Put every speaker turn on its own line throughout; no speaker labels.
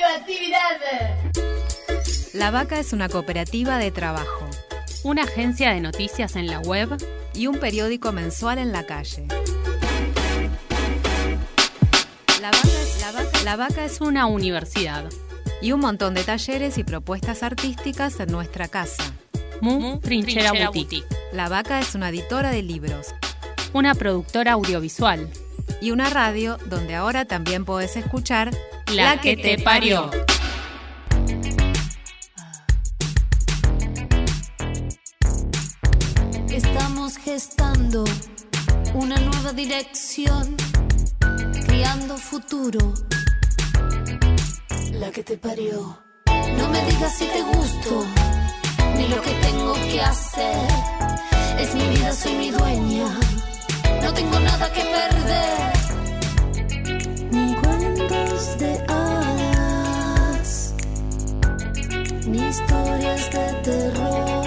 radioactividad.
La Vaca es una cooperativa de trabajo.
Una agencia de noticias en la web.
Y un periódico mensual en la calle.
La Vaca es, la vaca, la vaca es una universidad.
Y un montón de talleres y propuestas artísticas en nuestra casa.
Mu, Trinchera, Boutique.
La Vaca es una editora de libros.
Una productora audiovisual.
Y una radio donde ahora también podés escuchar
La, que, te parió.
Estamos gestando una nueva dirección, criando futuro. La que te parió. No me digas si te gusto, ni lo que tengo que hacer. Es mi vida, soy mi dueña. No tengo nada que perder. Ni cuentos de hadas, ni historias de terror.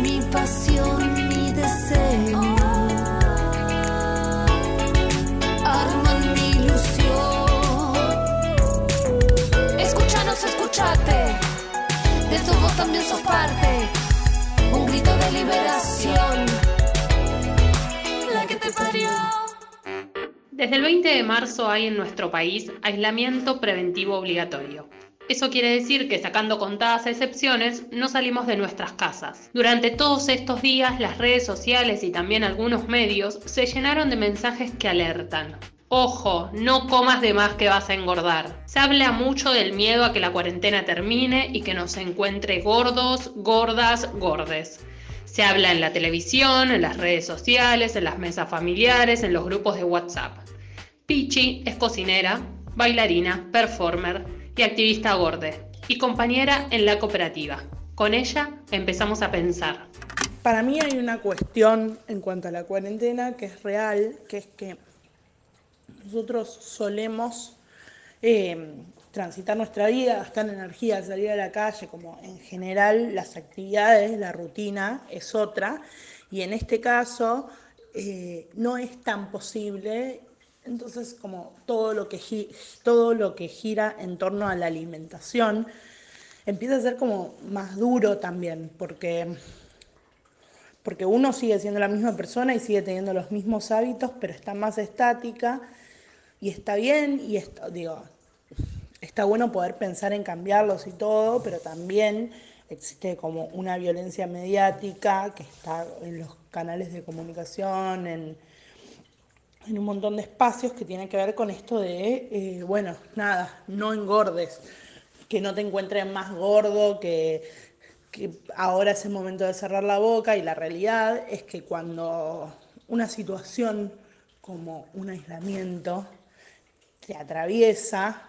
Mi pasión, mi deseo. Arman mi ilusión. Escúchanos, escúchate. De esto vos también sos parte. Un grito de liberación. La que te parió.
Desde el 20 de marzo hay en nuestro país aislamiento preventivo obligatorio. Eso quiere decir que sacando contadas excepciones, no salimos de nuestras casas. Durante todos estos días, las redes sociales y también algunos medios se llenaron de mensajes que alertan. Ojo, no comas de más que vas a engordar. Se habla mucho del miedo a que la cuarentena termine y que nos encuentre gordos, gordas, gordes. Se habla en la televisión, en las redes sociales, en las mesas familiares, en los grupos de WhatsApp. Pichi es cocinera, bailarina, performer y activista gorde y compañera en la cooperativa. Con ella empezamos a pensar.
Para mí hay una cuestión en cuanto a la cuarentena que es real, que es que nosotros solemos eh, transitar nuestra vida, gastar energía, salir a la calle, como en general las actividades, la rutina es otra, y en este caso eh, no es tan posible, entonces como todo lo, que todo lo que gira en torno a la alimentación empieza a ser como más duro también, porque porque uno sigue siendo la misma persona y sigue teniendo los mismos hábitos, pero está más estática y está bien y está, digo, está bueno poder pensar en cambiarlos y todo, pero también existe como una violencia mediática que está en los canales de comunicación, en, en un montón de espacios que tiene que ver con esto de, eh, bueno, nada, no engordes, que no te encuentres más gordo, que, que ahora es el momento de cerrar la boca y la realidad es que cuando una situación como un aislamiento te atraviesa,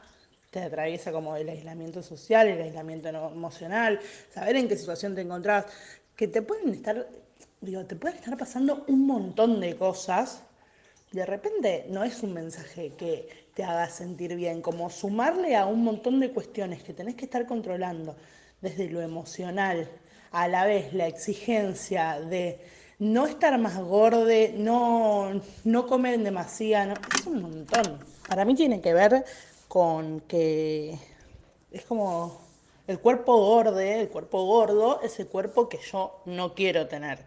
te atraviesa como el aislamiento social, el aislamiento emocional, saber en qué situación te encontrás, que te pueden estar, digo, te pueden estar pasando un montón de cosas de repente no es un mensaje que te haga sentir bien, como sumarle a un montón de cuestiones que tenés que estar controlando desde lo emocional, a la vez la exigencia de no estar más gorde, no, no comer demasiado, no, es un montón. Para mí tiene que ver con que es como el cuerpo gorde, el cuerpo gordo es el cuerpo que yo no quiero tener.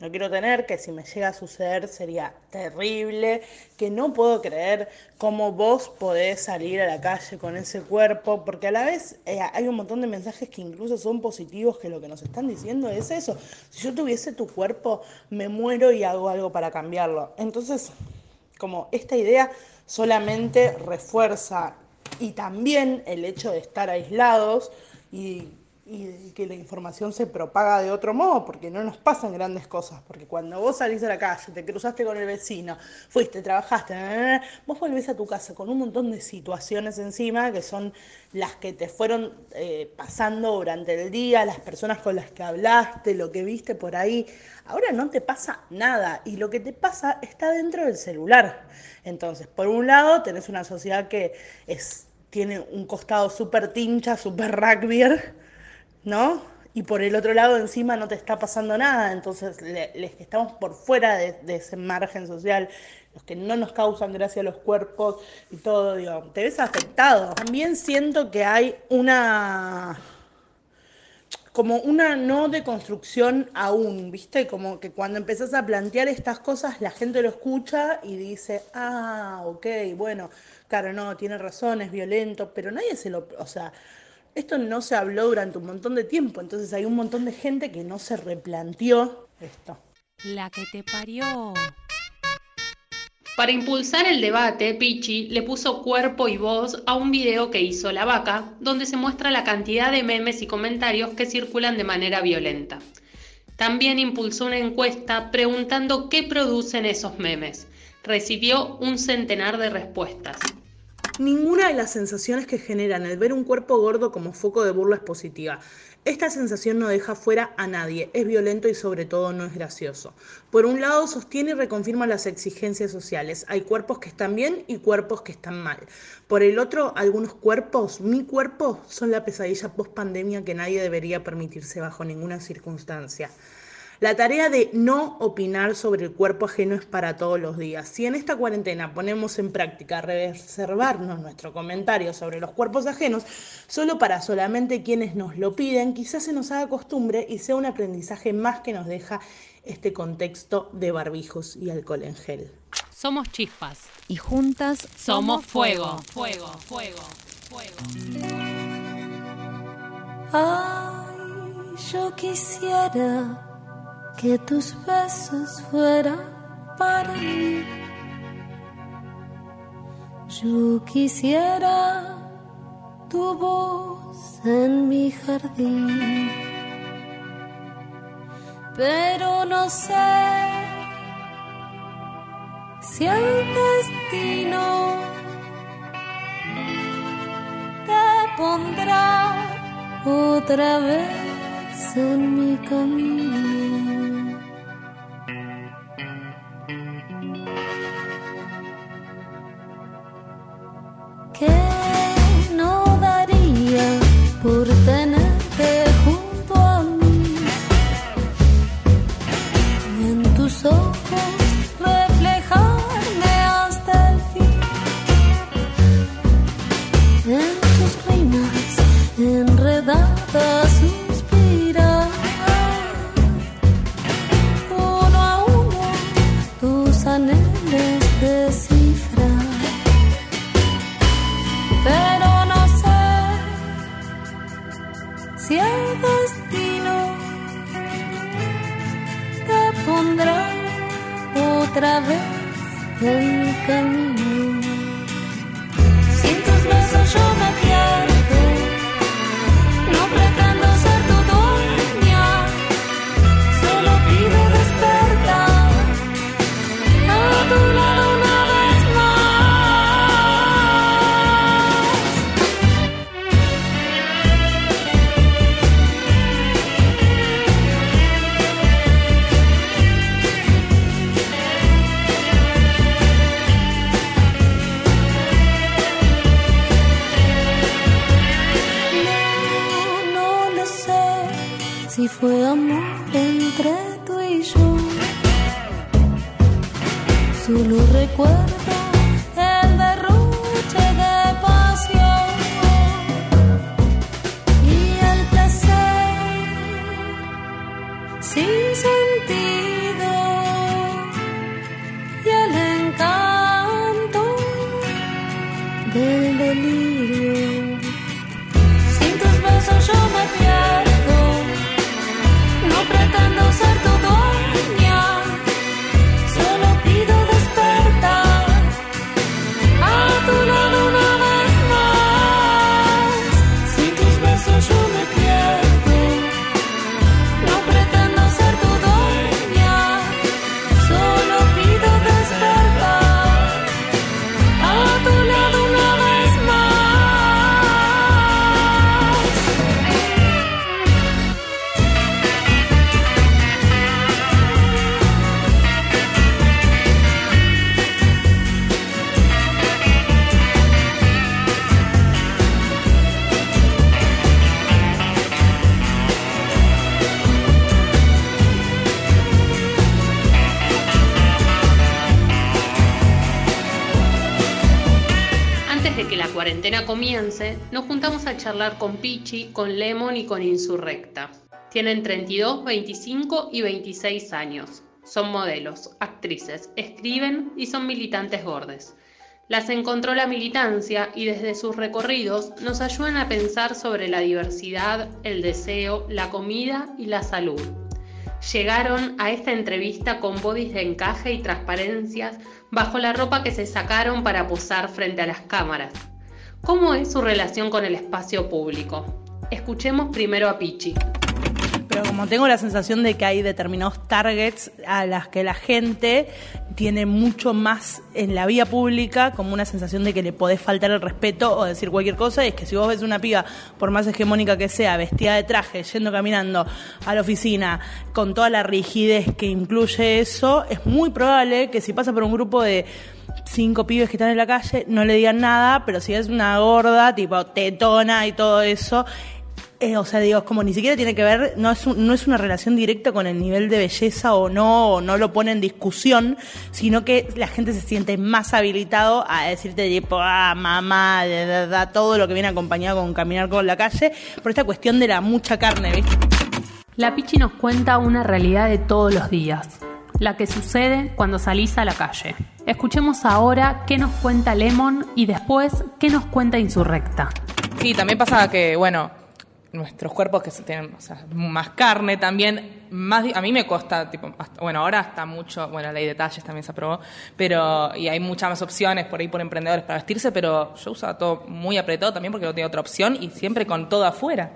No quiero tener, que si me llega a suceder sería terrible, que no puedo creer cómo vos podés salir a la calle con ese cuerpo, porque a la vez eh, hay un montón de mensajes que incluso son positivos, que lo que nos están diciendo es eso. Si yo tuviese tu cuerpo, me muero y hago algo para cambiarlo. Entonces, como esta idea solamente refuerza y también el hecho de estar aislados y, y que la información se propaga de otro modo, porque no nos pasan grandes cosas, porque cuando vos salís a la calle, te cruzaste con el vecino, fuiste, trabajaste, vos volvés a tu casa con un montón de situaciones encima que son las que te fueron eh, pasando durante el día, las personas con las que hablaste, lo que viste por ahí. Ahora no te pasa nada y lo que te pasa está dentro del celular. Entonces, por un lado, tenés una sociedad que es, tiene un costado súper tincha, súper rugbyer, ¿no? y por el otro lado encima no te está pasando nada, entonces les que estamos por fuera de, ese margen social, los que no nos causan gracia a los cuerpos y todo, digo, te ves afectado. También siento que hay una como una no deconstrucción aún, ¿viste? Como que cuando empezás a plantear estas cosas, la gente lo escucha y dice, ah, ok, bueno, claro, no, tiene razón, es violento, pero nadie se lo, o sea, esto no se habló durante un montón de tiempo, entonces hay un montón de gente que no se replanteó esto.
La que te parió.
Para impulsar el debate, Pichi le puso cuerpo y voz a un video que hizo La Vaca, donde se muestra la cantidad de memes y comentarios que circulan de manera violenta. También impulsó una encuesta preguntando qué producen esos memes. Recibió un centenar de respuestas.
Ninguna de las sensaciones que generan el ver un cuerpo gordo como foco de burla es positiva. Esta sensación no deja fuera a nadie, es violento y sobre todo no es gracioso. Por un lado, sostiene y reconfirma las exigencias sociales. Hay cuerpos que están bien y cuerpos que están mal. Por el otro, algunos cuerpos, mi cuerpo, son la pesadilla post pandemia que nadie debería permitirse bajo ninguna circunstancia. La tarea de no opinar sobre el cuerpo ajeno es para todos los días. Si en esta cuarentena ponemos en práctica reservarnos nuestro comentario sobre los cuerpos ajenos, solo para solamente quienes nos lo piden, quizás se nos haga costumbre y sea un aprendizaje más que nos deja este contexto de barbijos y alcohol en gel.
Somos chispas y juntas somos fuego, fuego, fuego, fuego.
Ay, yo quisiera que tus besos fueran para mí. Yo quisiera tu voz en mi jardín, pero no sé si el destino te pondrá otra vez en mi camino.
Nos juntamos a charlar con Pichi, con Lemon y con Insurrecta. Tienen 32, 25 y 26 años. Son modelos, actrices, escriben y son militantes gordes. Las encontró la militancia y desde sus recorridos nos ayudan a pensar sobre la diversidad, el deseo, la comida y la salud. Llegaron a esta entrevista con bodys de encaje y transparencias bajo la ropa que se sacaron para posar frente a las cámaras. ¿Cómo es su relación con el espacio público? Escuchemos primero a Pichi.
Pero como tengo la sensación de que hay determinados targets a las que la gente tiene mucho más en la vía pública, como una sensación de que le podés faltar el respeto o decir cualquier cosa, y es que si vos ves una piba, por más hegemónica que sea, vestida de traje, yendo caminando a la oficina, con toda la rigidez que incluye eso, es muy probable que si pasa por un grupo de cinco pibes que están en la calle, no le digan nada, pero si es una gorda, tipo tetona y todo eso, eh, o sea, digo, es como ni siquiera tiene que ver, no es, no es una relación directa con el nivel de belleza o no, o no lo pone en discusión, sino que la gente se siente más habilitado a decirte, tipo, ah, mamá, da, todo lo que viene acompañado con caminar con la calle, por esta cuestión de la mucha carne, ¿viste?
La Pichi nos cuenta una realidad de todos los días, la que sucede cuando salís a la calle. Escuchemos ahora qué nos cuenta Lemon y después qué nos cuenta Insurrecta.
Sí, también pasa que, bueno, nuestros cuerpos que tienen más carne también, más a mí me cuesta, tipo, bueno, ahora está mucho, bueno, la ley de talles también se aprobó, pero y hay muchas más opciones por ahí por emprendedores para vestirse, pero yo usaba todo muy apretado también porque no tenía otra opción y siempre con todo afuera.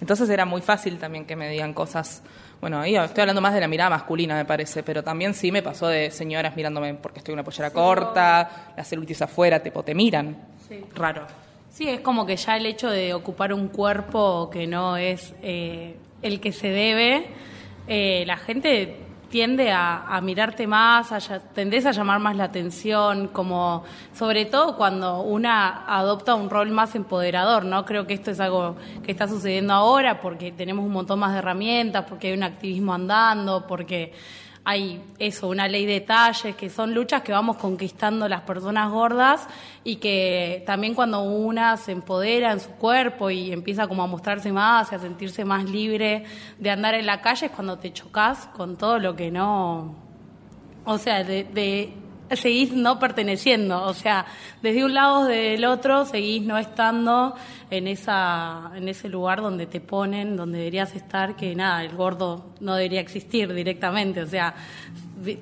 Entonces era muy fácil también que me digan cosas, bueno, ahí estoy hablando más de la mirada masculina me parece, pero también sí me pasó de señoras mirándome porque estoy una pollera corta, la celulitis afuera, tipo, te miran. Sí. Raro.
Sí, es como que ya el hecho de ocupar un cuerpo que no es eh, el que se debe, eh, la gente tiende a, mirarte más, a, tendés a llamar más la atención, como sobre todo cuando una adopta un rol más empoderador, ¿no? Creo que esto es algo que está sucediendo ahora porque tenemos un montón más de herramientas, porque hay un activismo andando, porque hay eso, una ley de talles, que son luchas que vamos conquistando las personas gordas y que también cuando una se empodera en su cuerpo y empieza como a mostrarse más y a sentirse más libre de andar en la calle es cuando te chocas con todo lo que no, o sea, de seguís no perteneciendo, o sea, desde un lado o del otro seguís no estando en esa en ese lugar donde te ponen, donde deberías estar, que nada, el gordo no debería existir directamente, o sea,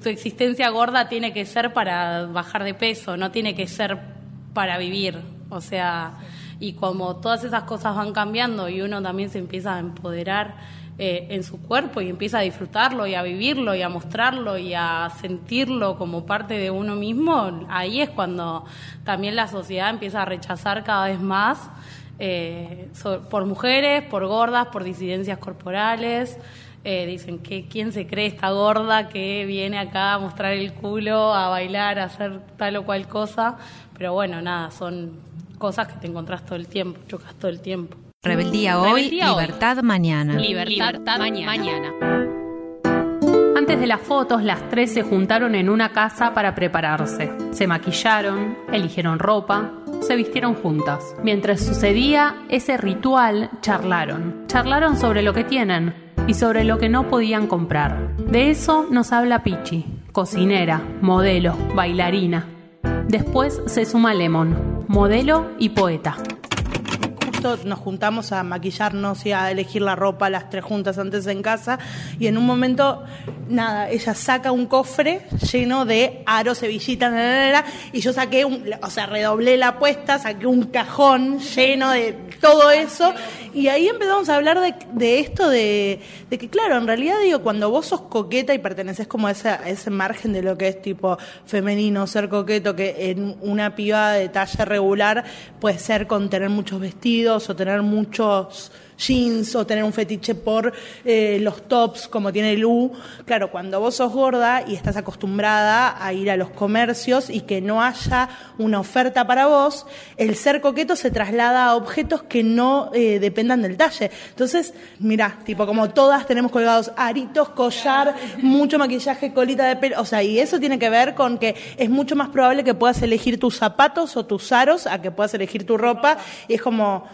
tu existencia gorda tiene que ser para bajar de peso, no tiene que ser para vivir, o sea, y como todas esas cosas van cambiando y uno también se empieza a empoderar eh, en su cuerpo y empieza a disfrutarlo y a vivirlo y a mostrarlo y a sentirlo como parte de uno mismo, ahí es cuando también la sociedad empieza a rechazar cada vez más eh, por mujeres, por gordas, por disidencias corporales. Eh, dicen que quién se cree esta gorda que viene acá a mostrar el culo, a bailar, a hacer tal o cual cosa. Pero bueno, nada, son cosas que te encontrás todo el tiempo, chocas todo el tiempo.
Rebeldía hoy, libertad mañana.
Libertad, mañana.
Antes de las fotos, las tres se juntaron en una casa para prepararse. Se maquillaron, eligieron ropa, se vistieron juntas. Mientras sucedía ese ritual, charlaron. Charlaron sobre lo que tienen y sobre lo que no podían comprar. De eso nos habla Pichi, cocinera, modelo, bailarina. Después se suma Lemon, modelo y poeta
nos juntamos a maquillarnos y a elegir la ropa las tres juntas antes en casa y en un momento, nada, ella saca un cofre lleno de aros, cebillitas, y yo saqué, un, o sea, redoblé la apuesta, saqué un cajón lleno de todo eso y ahí empezamos a hablar de, esto de, que, claro, en realidad digo, cuando vos sos coqueta y perteneces como a ese margen de lo que es tipo femenino, ser coqueto, que en una piba de talla regular puede ser con tener muchos vestidos o tener muchos jeans o tener un fetiche por eh, los tops como tiene Lu. Claro, cuando vos sos gorda y estás acostumbrada a ir a los comercios y que no haya una oferta para vos, el ser coqueto se traslada a objetos que no eh, dependan del talle. Entonces, mira, tipo como todas tenemos colgados aritos, collar, mucho maquillaje, colita de pelo, o sea, y eso tiene que ver con que es mucho más probable que puedas elegir tus zapatos o tus aros a que puedas elegir tu ropa y es como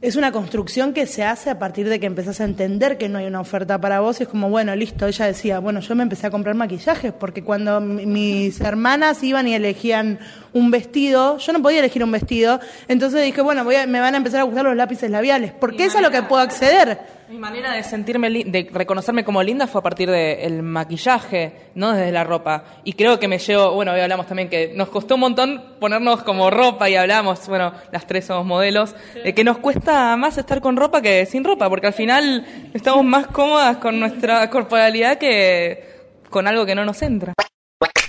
es una construcción que se hace a partir de que empezás a entender que no hay una oferta para vos. Y es como, bueno, listo. Ella decía, bueno, yo me empecé a comprar maquillajes porque cuando mis hermanas iban y elegían un vestido, yo no podía elegir un vestido. Entonces dije, bueno, voy me van a empezar a gustar los lápices labiales porque es a lo que puedo acceder.
Mi manera de sentirme, de reconocerme como linda fue a partir del maquillaje, no desde la ropa. Y creo que me llevo, bueno, hoy hablamos también que nos costó un montón ponernos como ropa y hablamos, bueno, las tres somos modelos, eh, que nos cuesta más estar con ropa que sin ropa, porque al final estamos más cómodas con nuestra corporalidad que con algo que no nos entra.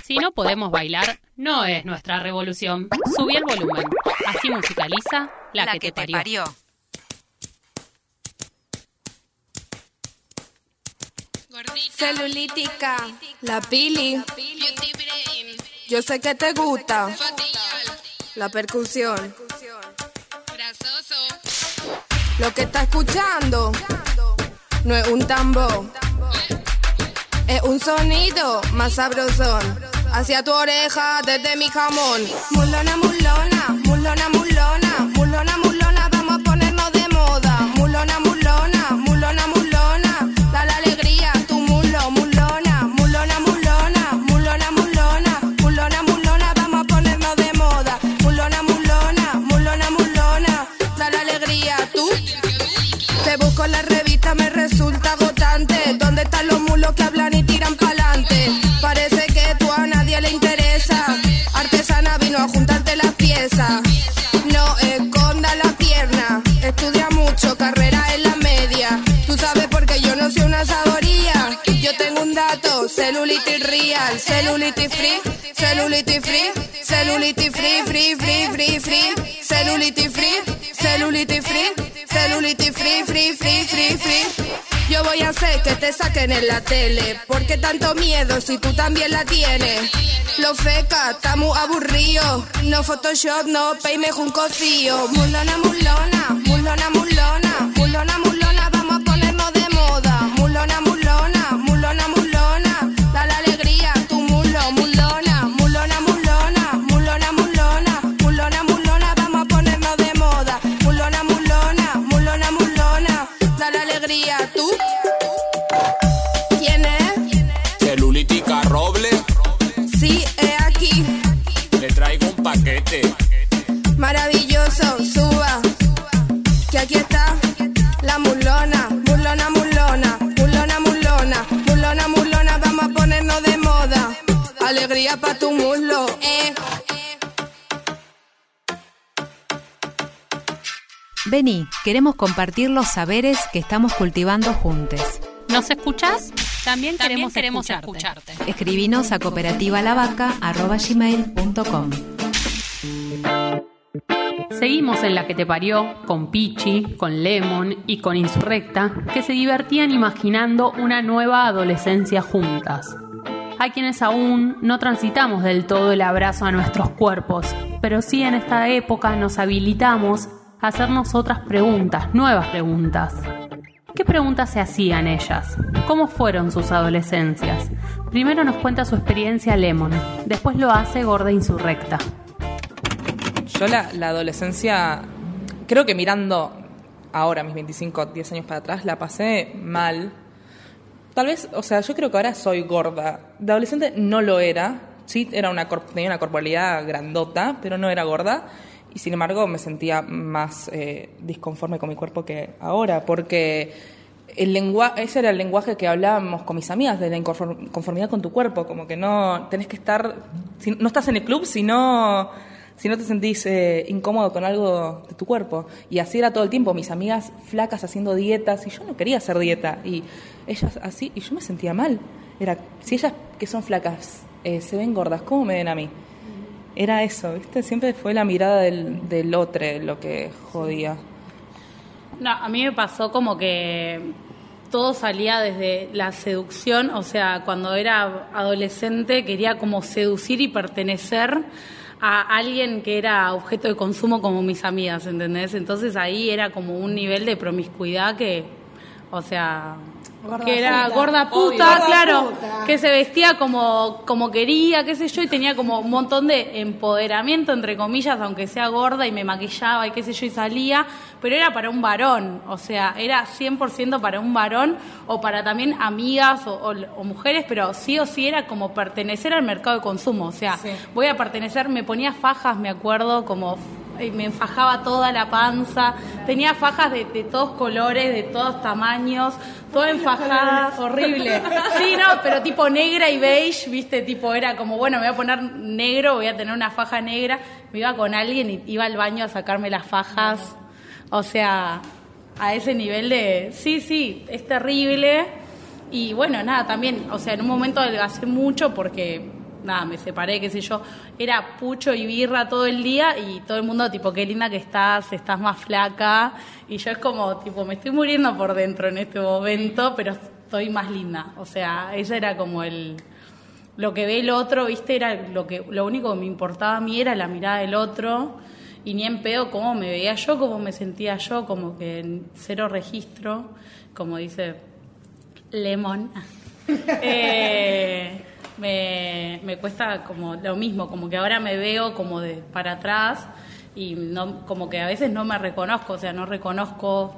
Si no podemos bailar, no es nuestra revolución. Subí el volumen. Así musicaliza la, que, te parió.
Celulítica, la pili. Yo sé que te gusta. La percusión. Lo que está escuchando no es un tambor. Es un sonido más sabrosón. Hacia tu oreja desde mi jamón. Mulona, mulona, mulona, mulona, dato, celulitis real, celulitis free, celulitis free, celulitis free, free, free, free, free, celulitis free, celulitis free, celulitis free, free, free, free, free. Yo voy a hacer que te saquen en la tele. ¿Por qué tanto miedo si tú también la tienes? Lo feca, está muy aburrido. No Photoshop, no peime un cocío. Mulona, mulona, mulona, mulona, mulona, mulona, vamos a ponernos de moda. Mulona,
queremos compartir los saberes que estamos cultivando juntos.
¿Nos escuchás? También queremos, escucharte.
Escribinos a cooperativalabaca.com.
Seguimos en la que te parió con Pichi, con Lemon y con Insurrecta, que se divertían imaginando una nueva adolescencia juntas. Hay quienes aún no transitamos del todo el abrazo a nuestros cuerpos, pero sí en esta época nos habilitamos hacernos otras preguntas, nuevas preguntas. ¿Qué preguntas se hacían ellas? ¿Cómo fueron sus adolescencias? Primero nos cuenta su experiencia Lemon, después lo hace Gorda Insurrecta.
Yo la, adolescencia, creo que mirando ahora, mis 25, 10 años para atrás, la pasé mal. Tal vez, o sea, yo creo que ahora soy gorda. De adolescente no lo era. Sí, era una, tenía una corporalidad grandota, pero no era gorda. Y sin embargo me sentía más eh, disconforme con mi cuerpo que ahora, porque el lengua ese era el lenguaje que hablábamos con mis amigas, de la inconform- conformidad con tu cuerpo, como que no tenés que estar, si- no estás en el club si no, si no te sentís eh, incómodo con algo de tu cuerpo. Y así era todo el tiempo, mis amigas flacas haciendo dietas, y yo no quería hacer dieta, y ellas así, y yo me sentía mal. Era, si ellas que son flacas eh, se ven gordas, ¿cómo me ven a mí? Era eso, ¿viste? Siempre fue la mirada del, del otro lo que jodía.
No, a mí me pasó como que todo salía desde la seducción, o sea, cuando era adolescente quería como seducir y pertenecer a alguien que era objeto de consumo como mis amigas, ¿entendés? Entonces ahí era como un nivel de promiscuidad que, o sea,
Gorda
que era
puta.
gorda
Obvio.
puta,
Gorda
claro,
puta.
que se vestía como, como quería, qué sé yo, y tenía como un montón de empoderamiento, entre comillas, aunque sea gorda, y me maquillaba y qué sé yo, y salía, pero era para un varón, o sea, era 100% para un varón, o para también amigas o, o- o mujeres, pero sí o sí era como pertenecer al mercado de consumo, o sea,
Sí.
voy a pertenecer, me ponía fajas, me acuerdo, como me enfajaba toda la panza, tenía fajas de, de todos colores, de todos tamaños, toda enfajada, horrible. Sí, no, pero tipo negra y beige, viste, tipo era como, bueno, me voy a poner negro, voy a tener una faja negra, me iba con alguien y iba al baño a sacarme las fajas, o sea, a ese nivel de, sí, sí, es terrible. Y bueno, nada, también, o sea, en un momento adelgacé mucho porque, nada, me separé, qué sé yo, era pucho y birra todo el día y todo el mundo, tipo, qué linda que estás, estás más flaca. Y yo es como, tipo, me estoy muriendo por dentro en este momento, pero estoy más linda. O sea, ese era como el... Lo que ve el otro, viste, era lo que lo único que me importaba a mí era la mirada del otro y ni en pedo cómo me veía yo, cómo me sentía yo, como que en cero registro, como dice Lemon. Eh, me, me cuesta como lo mismo, como que ahora me veo como de para atrás y no, como que a veces no me reconozco, o sea, no reconozco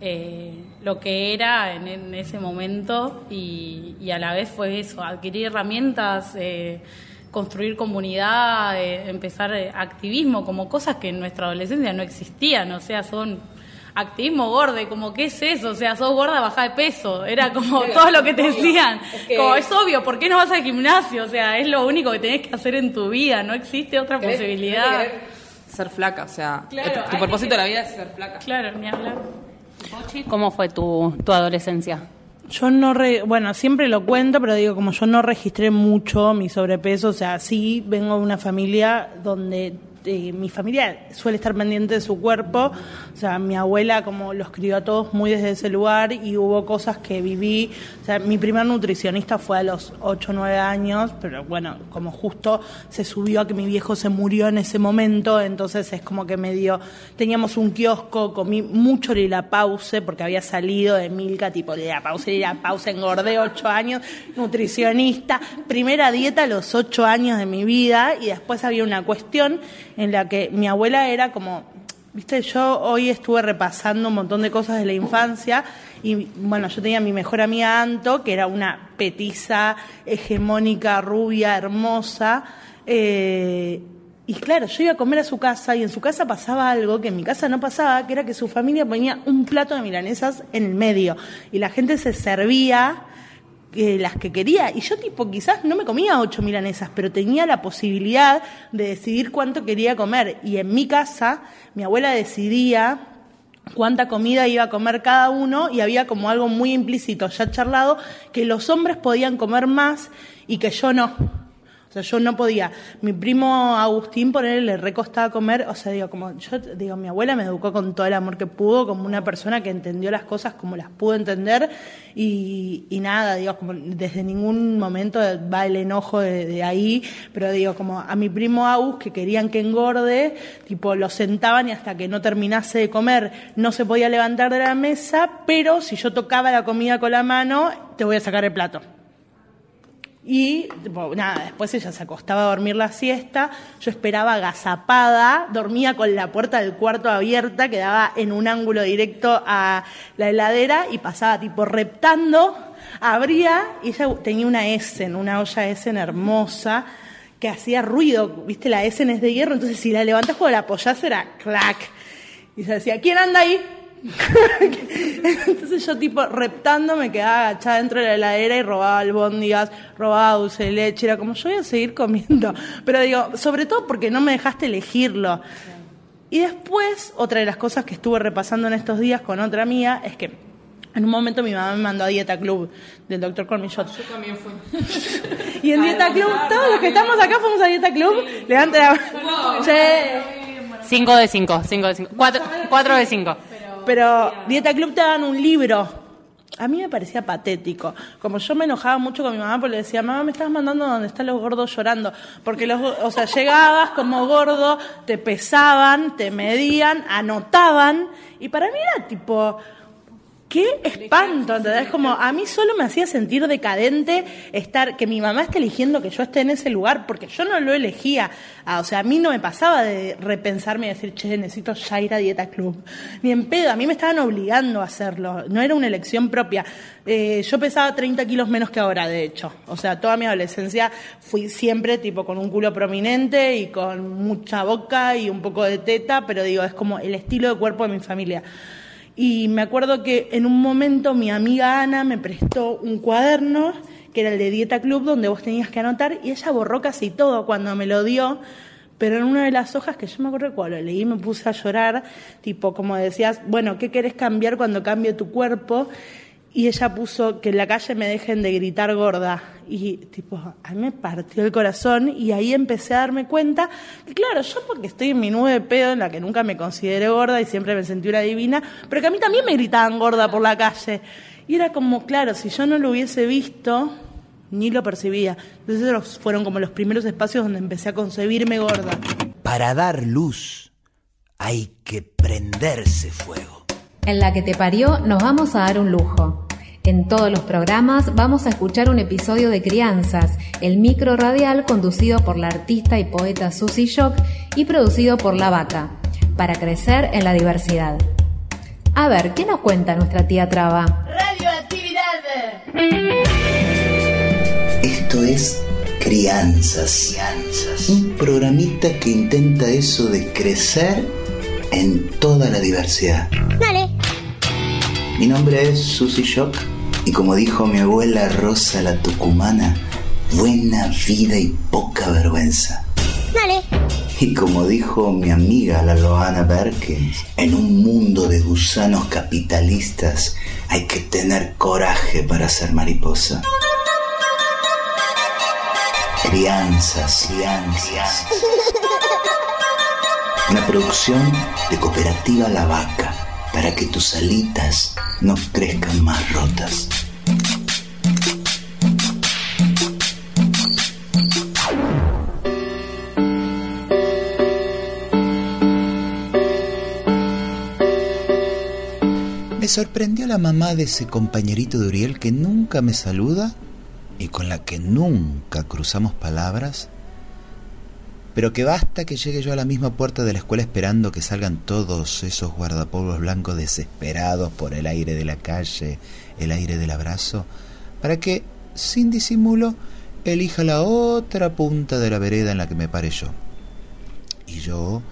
eh, lo que era en, ese momento y, y a la vez fue eso, adquirir herramientas, eh, construir comunidad, eh, empezar activismo, como cosas que en nuestra adolescencia no existían, o sea, son activismo gordo, como, ¿qué es eso? O sea, sos gorda, baja de peso, era como todo lo que te decían,
Es que-
como es obvio, ¿por qué no vas al gimnasio? O sea, es lo único que tenés que hacer en tu vida, no existe otra
Querés-
posibilidad.
querés ser flaca, o sea,
Claro,
tu, tu
que
propósito de la vida es ser flaca.
Claro, ni hablar.
¿Cómo fue tu, tu adolescencia?
Yo no, re- bueno, siempre lo cuento, pero digo, como yo no registré mucho mi sobrepeso, o sea, sí vengo de una familia donde mi familia suele estar pendiente de su cuerpo, o sea, mi abuela como los crió a todos muy desde ese lugar y hubo cosas que viví, o sea, mi primer nutricionista fue a los 8 o 9 años, pero bueno, como justo se subió a que mi viejo se murió en ese momento, entonces es como que me dio, teníamos un kiosco, comí mucho la pause porque había salido de Milka, tipo la pause, la pause, engordé 8 años, nutricionista, primera dieta a los 8 años de mi vida y después había una cuestión en la que mi abuela era como, viste, yo hoy estuve repasando un montón de cosas de la infancia y bueno, yo tenía a mi mejor amiga Anto, que era una petiza hegemónica, rubia, hermosa. eh, y claro, yo iba a comer a su casa y en su casa pasaba algo que en mi casa no pasaba, que era que su familia ponía un plato de milanesas en el medio y la gente se servía eh, las que quería. Y yo tipo quizás no me comía ocho milanesas, pero tenía la posibilidad de decidir cuánto quería comer. Y en mi casa mi abuela decidía cuánta comida iba a comer cada uno y había como algo muy implícito ya charlado que los hombres podían comer más y que yo no. Sea, yo no podía. Mi primo Agustín, por él, le recostaba comer. O sea, digo, como yo digo, mi abuela me educó con todo el amor que pudo, como una persona que entendió las cosas como las pudo entender. Y, nada, digo, como desde ningún momento va el enojo de, de ahí. Pero digo, como a mi primo Agus, que querían que engorde, tipo, lo sentaban y hasta que no terminase de comer no se podía levantar de la mesa. Pero si yo tocaba la comida con la mano, te voy a sacar el plato. Y nada, después ella se acostaba a dormir la siesta, yo esperaba agazapada, dormía con la puerta del cuarto abierta, que daba en un ángulo directo a la heladera y pasaba tipo reptando, abría y ella tenía una Essen, una olla Essen hermosa que hacía ruido, viste, la Essen es de hierro, entonces si la levantás cuando la apoyás era clac. Y se decía, ¿quién anda ahí? Entonces yo tipo reptando me quedaba agachada dentro de la heladera y robaba albóndigas, robaba dulce de leche, era como yo voy a seguir comiendo. Pero digo, sobre todo porque no me dejaste elegirlo. Y después, otra de las cosas que estuve repasando en estos días con otra mía es que en un momento mi mamá me mandó a Dieta Club del doctor Cormillot.
Yo también fui.
Y en Dieta Club, todos los que estamos acá fuimos a Dieta Club, levanta la mano. Che,
5 de 5, 5 de 5. 4, de 5.
Pero Dieta Club te dan un libro. A mí me parecía patético. Como yo me enojaba mucho con mi mamá porque le decía, mamá, me estás mandando donde están los gordos llorando. Porque los, o sea, llegabas como gordo, te pesaban, te medían, anotaban. Y para mí era tipo, Qué espanto, ¿entendés? Como a mí solo me hacía sentir decadente estar, que mi mamá esté eligiendo que yo esté en ese lugar, porque yo no lo elegía. Ah, o sea, a mí no me pasaba de repensarme y decir, che, necesito ya ir a Dieta Club. Ni en pedo, a mí me estaban obligando a hacerlo, no era una elección propia. Eh, yo pesaba 30 kilos menos que ahora, de hecho. O sea, toda mi adolescencia fui siempre tipo con un culo prominente y con mucha boca y un poco de teta, pero digo, es como el estilo de cuerpo de mi familia. Y me acuerdo que en un momento mi amiga Ana me prestó un cuaderno, que era el de Dieta Club, donde vos tenías que anotar, y ella borró casi todo cuando me lo dio. Pero en una de las hojas que yo me acuerdo cuando lo leí me puse a llorar, tipo como decías, bueno, ¿qué querés cambiar cuando cambie tu cuerpo? Y ella puso que en la calle me dejen de gritar gorda. Y tipo, a mí me partió el corazón y ahí empecé a darme cuenta que claro, yo porque estoy en mi nube de pedo en la que nunca me consideré gorda y siempre me sentí una divina, pero que a mí también me gritaban gorda por la calle. Y era como, claro, si yo no lo hubiese visto, ni lo percibía. Entonces esos fueron como los primeros espacios donde empecé a concebirme gorda.
Para dar luz hay que prenderse fuego.
En la que te parió nos vamos a dar un lujo. En todos los programas vamos a escuchar un episodio de Crianzas, el micro radial conducido por la artista y poeta Susie Shock y producido por La Vaca, para crecer en la diversidad. A ver, ¿qué nos cuenta nuestra tía Traba?
Radioactividad.
Esto es Crianzas. Un programita que intenta eso de crecer en toda la diversidad.
Dale.
Mi nombre es Susie Shock y como dijo mi abuela Rosa la Tucumana, buena vida y poca vergüenza.
Dale.
Y como dijo mi amiga la Loana Berkins, en un mundo de gusanos capitalistas hay que tener coraje para ser mariposa. Crianzas, crianzas. Una producción de Cooperativa La Vaca para que tus alitas no crezcan más rotas. Me sorprendió la mamá de ese compañerito de Uriel que nunca me saluda y con la que nunca cruzamos palabras, pero que basta que llegue yo a la misma puerta de la escuela esperando que salgan todos esos guardapolvos blancos desesperados por el aire de la calle, el aire del abrazo, para que, sin disimulo, elija la otra punta de la vereda en la que me pare yo. Y yo,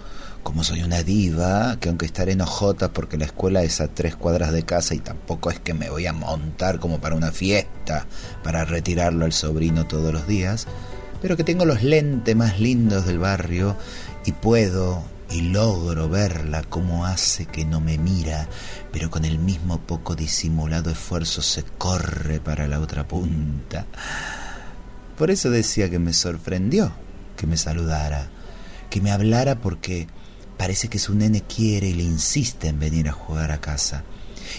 como soy una diva, que aunque estaré enojota porque la escuela es a tres cuadras de casa y tampoco es que me voy a montar como para una fiesta, para retirarlo al sobrino todos los días, pero que tengo los lentes más lindos del barrio y puedo y logro verla como hace que no me mira, pero con el mismo poco disimulado esfuerzo se corre para la otra punta. Por eso decía que me sorprendió que me saludara, que me hablara porque parece que su nene quiere y le insiste en venir a jugar a casa.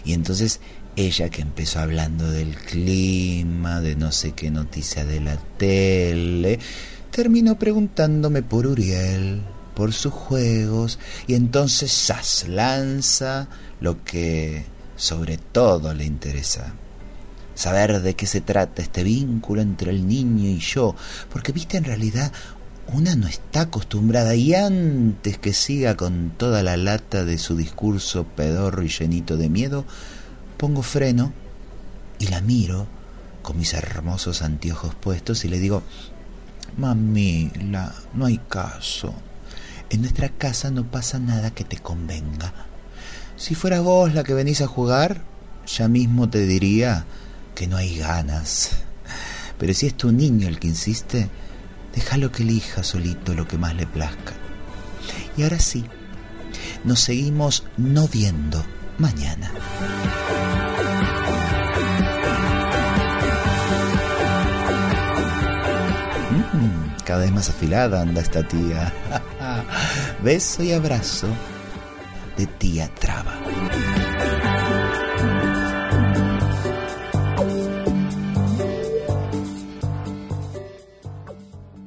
Y entonces ella que empezó hablando del clima, de no sé qué noticia de la tele, terminó preguntándome por Uriel, por sus juegos, y entonces Sas lanza lo que sobre todo le interesa. Saber de qué se trata este vínculo entre el niño y yo, porque viste en realidad una no está acostumbrada y antes que siga con toda la lata de su discurso pedorro y llenito de miedo, pongo freno y la miro con mis hermosos anteojos puestos y le digo, Mamila, no hay caso. En nuestra casa no pasa nada que te convenga. Si fuera vos la que venís a jugar, ya mismo te diría que no hay ganas. Pero si es tu niño el que insiste, déjalo que elija solito lo que más le plazca. Y ahora sí, nos seguimos no viendo mañana. Mm, cada vez más afilada anda esta tía. Beso y abrazo de tía Traba.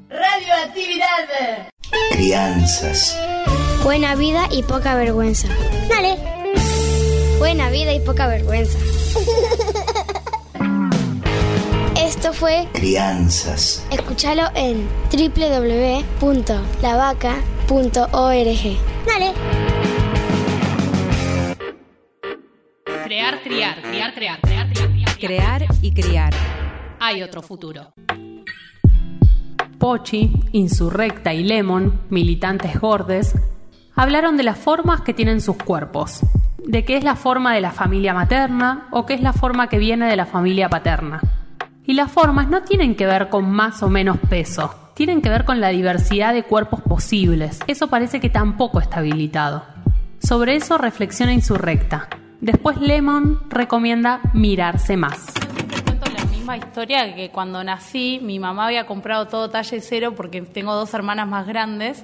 Radioactividad.
Crianzas.
Buena vida y poca vergüenza.
Dale.
Buena vida y poca vergüenza. Esto fue
Crianzas.
Escúchalo en www.lavaca.org.
Dale.
Crear, criar, criar, crear, crear, criar, criar.
Crear y criar.
Hay otro futuro. Pochi, Insurrecta y Lemon, militantes gordes, hablaron de las formas que tienen sus cuerpos, de qué es la forma de la familia materna o qué es la forma que viene de la familia paterna. Y las formas no tienen que ver con más o menos peso, tienen que ver con la diversidad de cuerpos posibles. Eso parece que tampoco está habilitado. Sobre eso reflexiona Insurrecta. Después Lemon recomienda mirarse más
misma historia que cuando nací, mi mamá había comprado todo talle cero porque tengo dos hermanas más grandes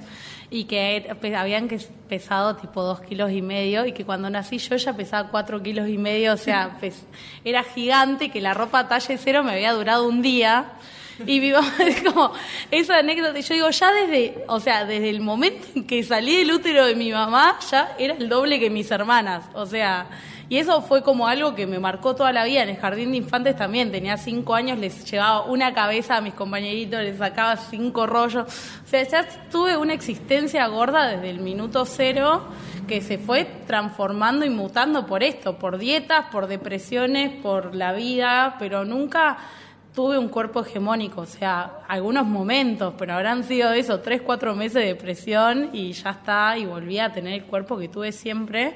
y que habían pesado tipo dos kilos y medio y que cuando nací yo ya pesaba cuatro kilos y medio, o sea, pes- era gigante y que la ropa talle cero me había durado un día. Y mi mamá es como, esa anécdota, y yo digo, ya desde, o sea, desde el momento en que salí del útero de mi mamá, ya era el doble que mis hermanas, o sea, y eso fue como algo que me marcó toda la vida. En el jardín de infantes también, tenía cinco años, les llevaba una cabeza a mis compañeritos, les sacaba cinco rollos. O sea, ya tuve una existencia gorda desde el minuto cero que se fue transformando y mutando por esto, por dietas, por depresiones, por la vida, pero nunca tuve un cuerpo hegemónico, o sea, algunos momentos, pero habrán sido eso, tres, cuatro meses de depresión y ya está, y volví a tener el cuerpo que tuve siempre.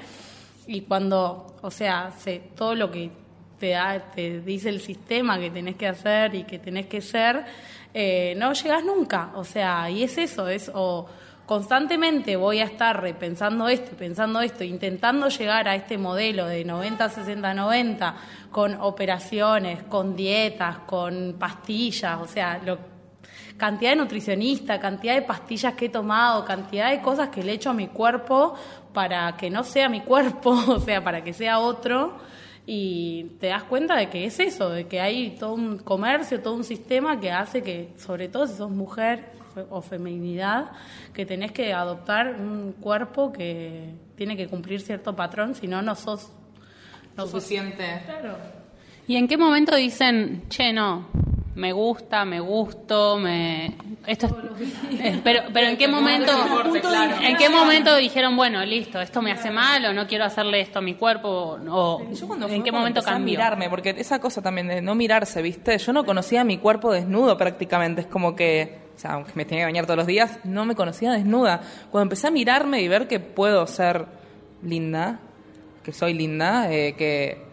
Y cuando, o sea, se, todo lo que te, da, te dice el sistema que tenés que hacer y que tenés que ser, eh, no llegas nunca. O sea, y es eso, es o constantemente voy a estar repensando esto, pensando esto, intentando llegar a este modelo de 90, 60, 90, con operaciones, con dietas, con pastillas, o sea, lo, cantidad de nutricionista, cantidad de pastillas que he tomado, cantidad de cosas que le he hecho a mi cuerpo para que no sea mi cuerpo, o sea, para que sea otro. Y te das cuenta de que es eso, de que hay todo un comercio, todo un sistema que hace que, sobre todo si sos mujer o feminidad, que tenés que adoptar un cuerpo que tiene que cumplir cierto patrón, si no, no sos no sos-
Suficiente.
Claro.
¿Y en qué momento dicen, che, no, me gusta, me gusto, me... Esto es... Eh, pero, pero ¿en qué momento... ¿En qué momento dijeron, bueno, listo, esto me hace mal o no quiero hacerle esto a mi cuerpo? O,
Yo cuando
¿En qué momento
empecé a
cambió?
mirarme, porque esa cosa también de no mirarse, ¿viste? Yo no conocía mi cuerpo desnudo prácticamente, es como que, o sea, aunque me tenía que bañar todos los días, no me conocía desnuda. Cuando empecé a mirarme y ver que puedo ser linda, que soy linda, eh, que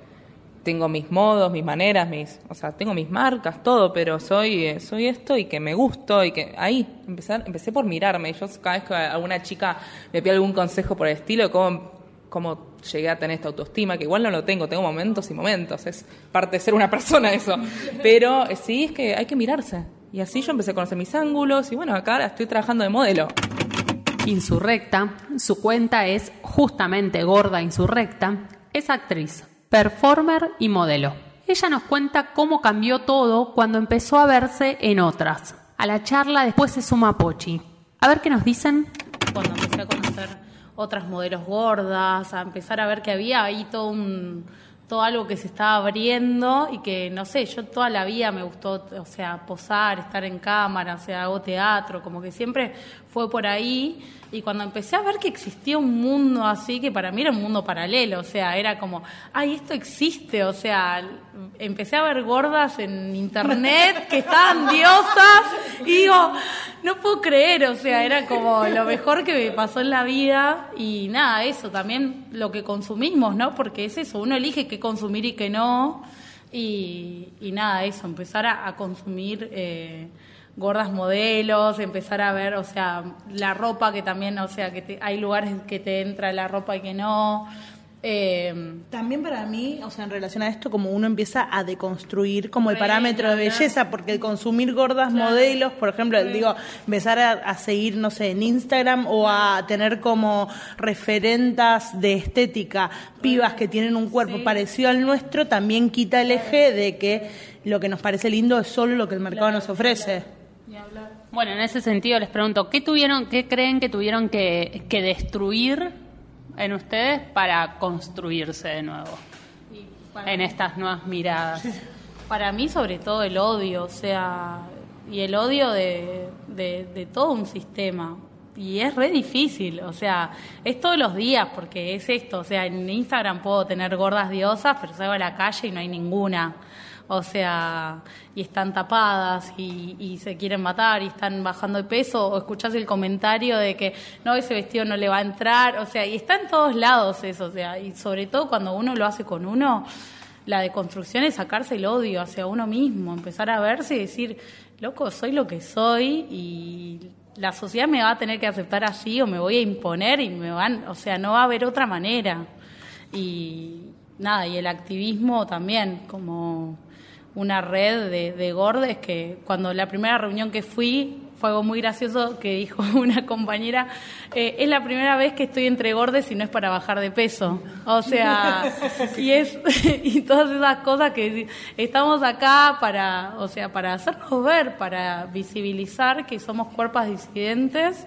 tengo mis modos, mis maneras, mis, o sea, tengo mis marcas, todo, pero soy, eh, soy esto y que me gusto y que ahí empecé, empecé por mirarme. Yo cada vez que alguna chica me pide algún consejo por el estilo, de cómo, cómo llegué a tener esta autoestima, que igual no lo tengo, tengo momentos y momentos, es parte de ser una persona eso. Pero eh, sí es que hay que mirarse. Y así yo empecé a conocer mis ángulos y bueno, acá estoy trabajando de modelo.
Insurrecta, su cuenta es justamente Gorda Insurrecta, es actriz, performer y modelo. Ella nos cuenta cómo cambió todo cuando empezó a verse en otras. A la charla después se suma Pochi. A ver qué nos dicen.
cuando empecé a conocer otras modelos gordas, a empezar a ver que había ahí todo un todo algo que se estaba abriendo y que no sé, yo toda la vida me gustó, o sea, posar, estar en cámara, o sea, hago teatro, como que siempre fue por ahí y cuando empecé a ver que existía un mundo así que para mí era un mundo paralelo, o sea, era como, ay, esto existe, o sea, empecé a ver gordas en internet que estaban diosas y digo, no puedo creer, o sea, era como lo mejor que me pasó en la vida y nada, eso también lo que consumimos, ¿no? Porque es eso, uno elige qué consumir y qué no y, y nada, eso, empezar a, a consumir eh, gordas modelos, empezar a ver, o sea, la ropa que también, o sea, que te- hay lugares que te entra la ropa y que no. Eh,
También para mí, o sea, en relación a esto, como uno empieza a deconstruir como el parámetro de belleza, porque el consumir gordas modelos, por ejemplo, digo, empezar a, a seguir, no sé, en Instagram o a tener como referentas de estética pibas que tienen un cuerpo parecido al nuestro, también quita el eje de que lo que nos parece lindo es solo lo que el mercado nos ofrece.
Bueno, en ese sentido les pregunto, ¿qué tuvieron, qué creen que tuvieron que, que destruir en ustedes para construirse de nuevo en estas nuevas miradas?
Para mí, sobre todo, el odio, o sea, y el odio de, de, de todo un sistema. Y es re difícil, o sea, es todos los días, porque es esto, o sea, en Instagram puedo tener gordas diosas, pero salgo a la calle y no hay ninguna. O sea, y están tapadas y, y se quieren matar y están bajando de peso, o escuchás el comentario de que no, ese vestido no le va a entrar, o sea, y está en todos lados eso, o sea, y sobre todo cuando uno lo hace con uno, la deconstrucción es sacarse el odio hacia uno mismo, empezar a verse y decir, loco, soy lo que soy y la sociedad me va a tener que aceptar así o me voy a imponer y me van, o sea, no va a haber otra manera. Y nada, y el activismo también, como una red de, de gordes que cuando la primera reunión que fui fue algo muy gracioso que dijo una compañera, eh, es la primera vez que estoy entre gordes y no es para bajar de peso. O sea, y es y todas esas cosas que estamos acá para, o sea, para hacernos ver, para visibilizar que somos cuerpos disidentes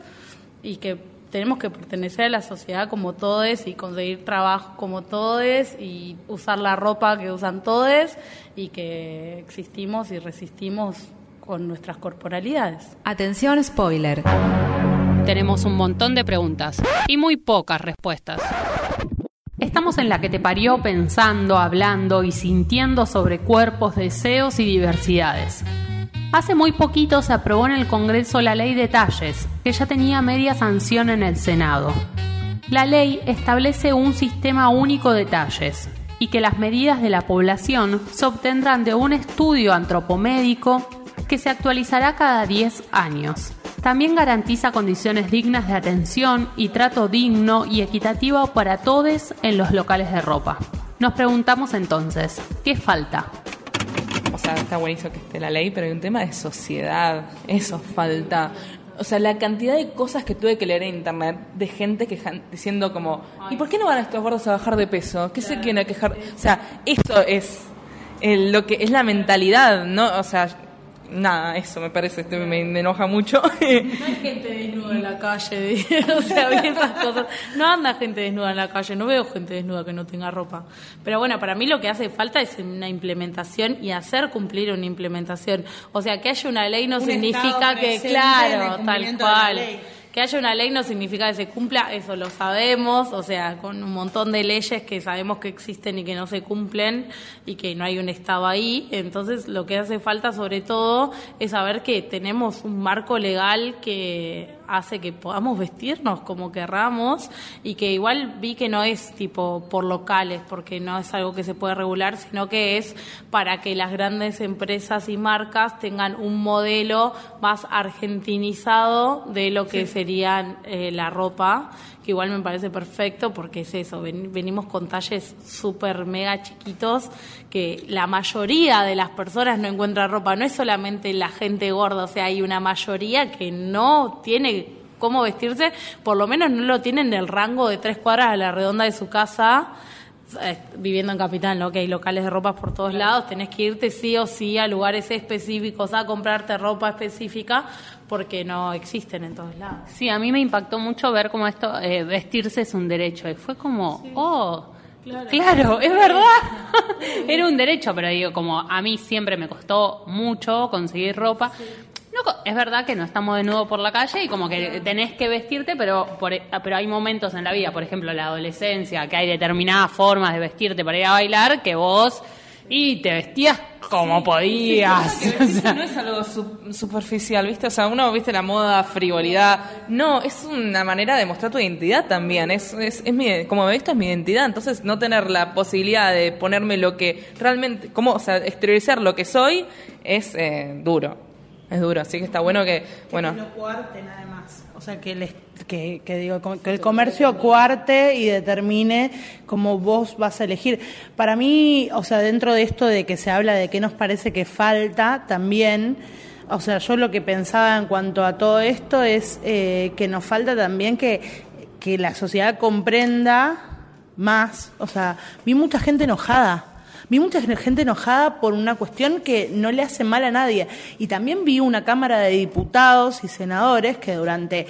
y que tenemos que pertenecer a la sociedad como todos y conseguir trabajo como todos y usar la ropa que usan todos y que existimos y resistimos con nuestras corporalidades.
Atención spoiler.
Tenemos un montón de preguntas y muy pocas respuestas. Estamos en la que te parió pensando, hablando y sintiendo sobre cuerpos, deseos y diversidades. Hace muy poquito se aprobó en el Congreso la ley de talles, que ya tenía media sanción en el Senado. La ley establece un sistema único de talles y que las medidas de la población se obtendrán de un estudio antropomédico que se actualizará cada 10 años. También garantiza condiciones dignas de atención y trato digno y equitativo para todos en los locales de ropa. Nos preguntamos entonces, ¿qué falta?
O sea, está buenísimo que esté la ley, pero hay un tema de sociedad. Eso falta. O sea, la cantidad de cosas que tuve que leer en internet de gente quejan- diciendo como, ¿y por qué no van estos gordos a bajar de peso? ¿Qué se quieren a quejar? O sea, eso es el- lo que es la mentalidad, ¿no? O sea, nada, eso me parece, este me, me enoja mucho.
No hay gente desnuda en la calle, o sea, esas cosas. No anda gente desnuda en la calle, no veo gente desnuda que no tenga ropa. Pero bueno, para mí lo que hace falta es una implementación y hacer cumplir una implementación. O sea, que haya una ley no
Un
significa que, claro, tal cual. Que haya una ley no significa que se cumpla, eso lo sabemos, o sea, con un montón de leyes que sabemos que existen y que no se cumplen y que no hay un Estado ahí. Entonces, lo que hace falta sobre todo es saber que tenemos un marco legal que hace que podamos vestirnos como querramos y que igual vi que no es tipo por locales, porque no es algo que se puede regular, sino que es para que las grandes empresas y marcas tengan un modelo más argentinizado de lo que sería eh, la ropa, igual me parece perfecto porque es eso, ven- venimos con talles súper mega chiquitos que la mayoría de las personas no encuentra ropa, no es solamente la gente gorda, o sea, hay una mayoría que no tiene cómo vestirse, por lo menos no lo tienen del rango de tres cuadras a la redonda de su casa, viviendo en Capital, ¿no? que hay locales de ropa por todos lados, tenés que irte sí o sí a lugares específicos a comprarte ropa específica porque no existen en todos lados.
Sí, a mí me impactó mucho ver cómo esto, eh, vestirse es un derecho. Y fue como, oh, claro, es verdad. Era un derecho, pero digo, como a mí siempre me costó mucho conseguir ropa. No, es verdad que no estamos de nuevo por la calle y como que tenés que vestirte, pero, por, e- pero hay momentos en la vida, por ejemplo la adolescencia, que hay determinadas formas de vestirte para ir a bailar que vos y te vestías como podías.
Que vestirse no es algo su- superficial, ¿viste? O sea, uno, ¿viste? La moda, frivolidad. No, es una manera de mostrar tu identidad también. Es, es, es mi, como me visto es mi identidad. Entonces, no tener la posibilidad de ponerme lo que realmente, como, o sea, exteriorizar lo que soy es eh, duro. Es duro, así que está bueno que, bueno,
no cuarte nada más. O sea, que, les- que, que digo, que el comercio cuarte y determine cómo vos vas a elegir. Para mí, o sea, dentro de esto de que se habla de qué nos parece que falta, también, o sea, yo lo que pensaba en cuanto a todo esto es eh, que nos falta también que, que la sociedad comprenda más. O sea, vi mucha gente enojada. Vi mucha gente enojada por una cuestión que no le hace mal a nadie. Y también vi una Cámara de Diputados y senadores que durante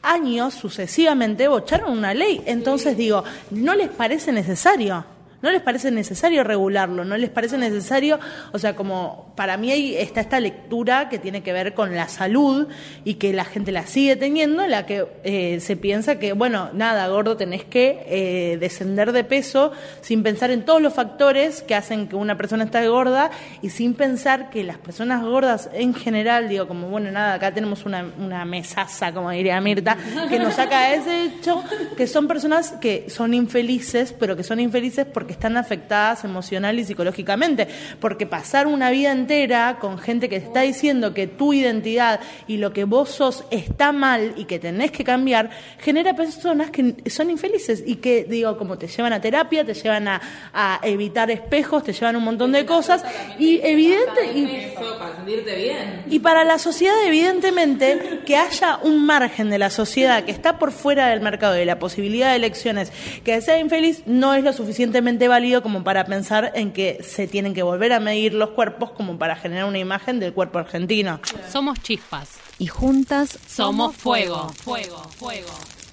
años sucesivamente bocharon una ley. Entonces digo, ¿no les parece necesario? ¿No les parece necesario regularlo? ¿No les parece necesario? O sea, como para mí ahí está esta lectura que tiene que ver con la salud y que la gente la sigue teniendo, en la que eh, se piensa que, bueno, nada, gordo, tenés que eh, descender de peso sin pensar en todos los factores que hacen que una persona esté gorda y sin pensar que las personas gordas en general, digo, como, bueno, nada, acá tenemos una, mesaza, como diría Mirta, que nos saca ese hecho, que son personas que son infelices, pero que son infelices porque están afectadas emocional y psicológicamente. Porque pasar una vida entera con gente que te está diciendo que tu identidad y lo que vos sos está mal y que tenés que cambiar, genera personas que son infelices y que, digo, como te llevan a terapia, te llevan a, a evitar espejos, te llevan un montón de cosas. Y evidente. Y,
para sentirte bien.
y para la sociedad, evidentemente, que haya un margen de la sociedad que está por fuera del mercado de la posibilidad de elecciones que sea infeliz no es lo suficientemente válido como para pensar en que se tienen que volver a medir los cuerpos como para generar una imagen del cuerpo argentino.
Somos chispas.
Y juntas
Somos fuego. Fuego, fuego,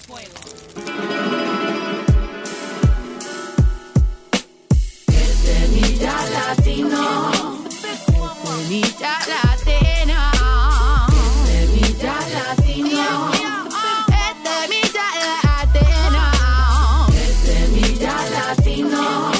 fuego.
Semilla latino. Semilla latina. Semilla latino. Latino.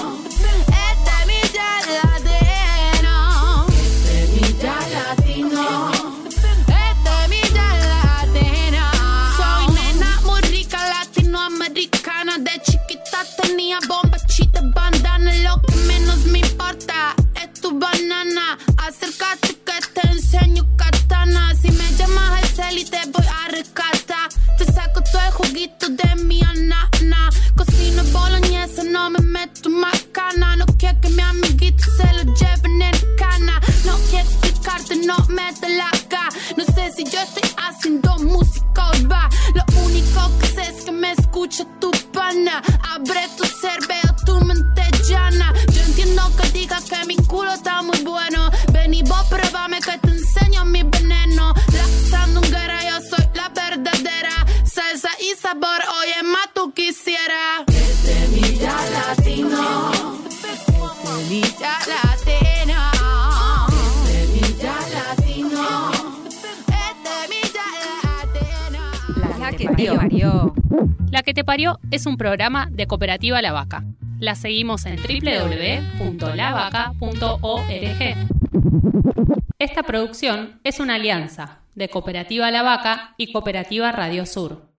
Sé
es un programa de Cooperativa La Vaca. La seguimos en www.lavaca.org. Esta producción es una alianza de Cooperativa La Vaca y Cooperativa Radio Sur.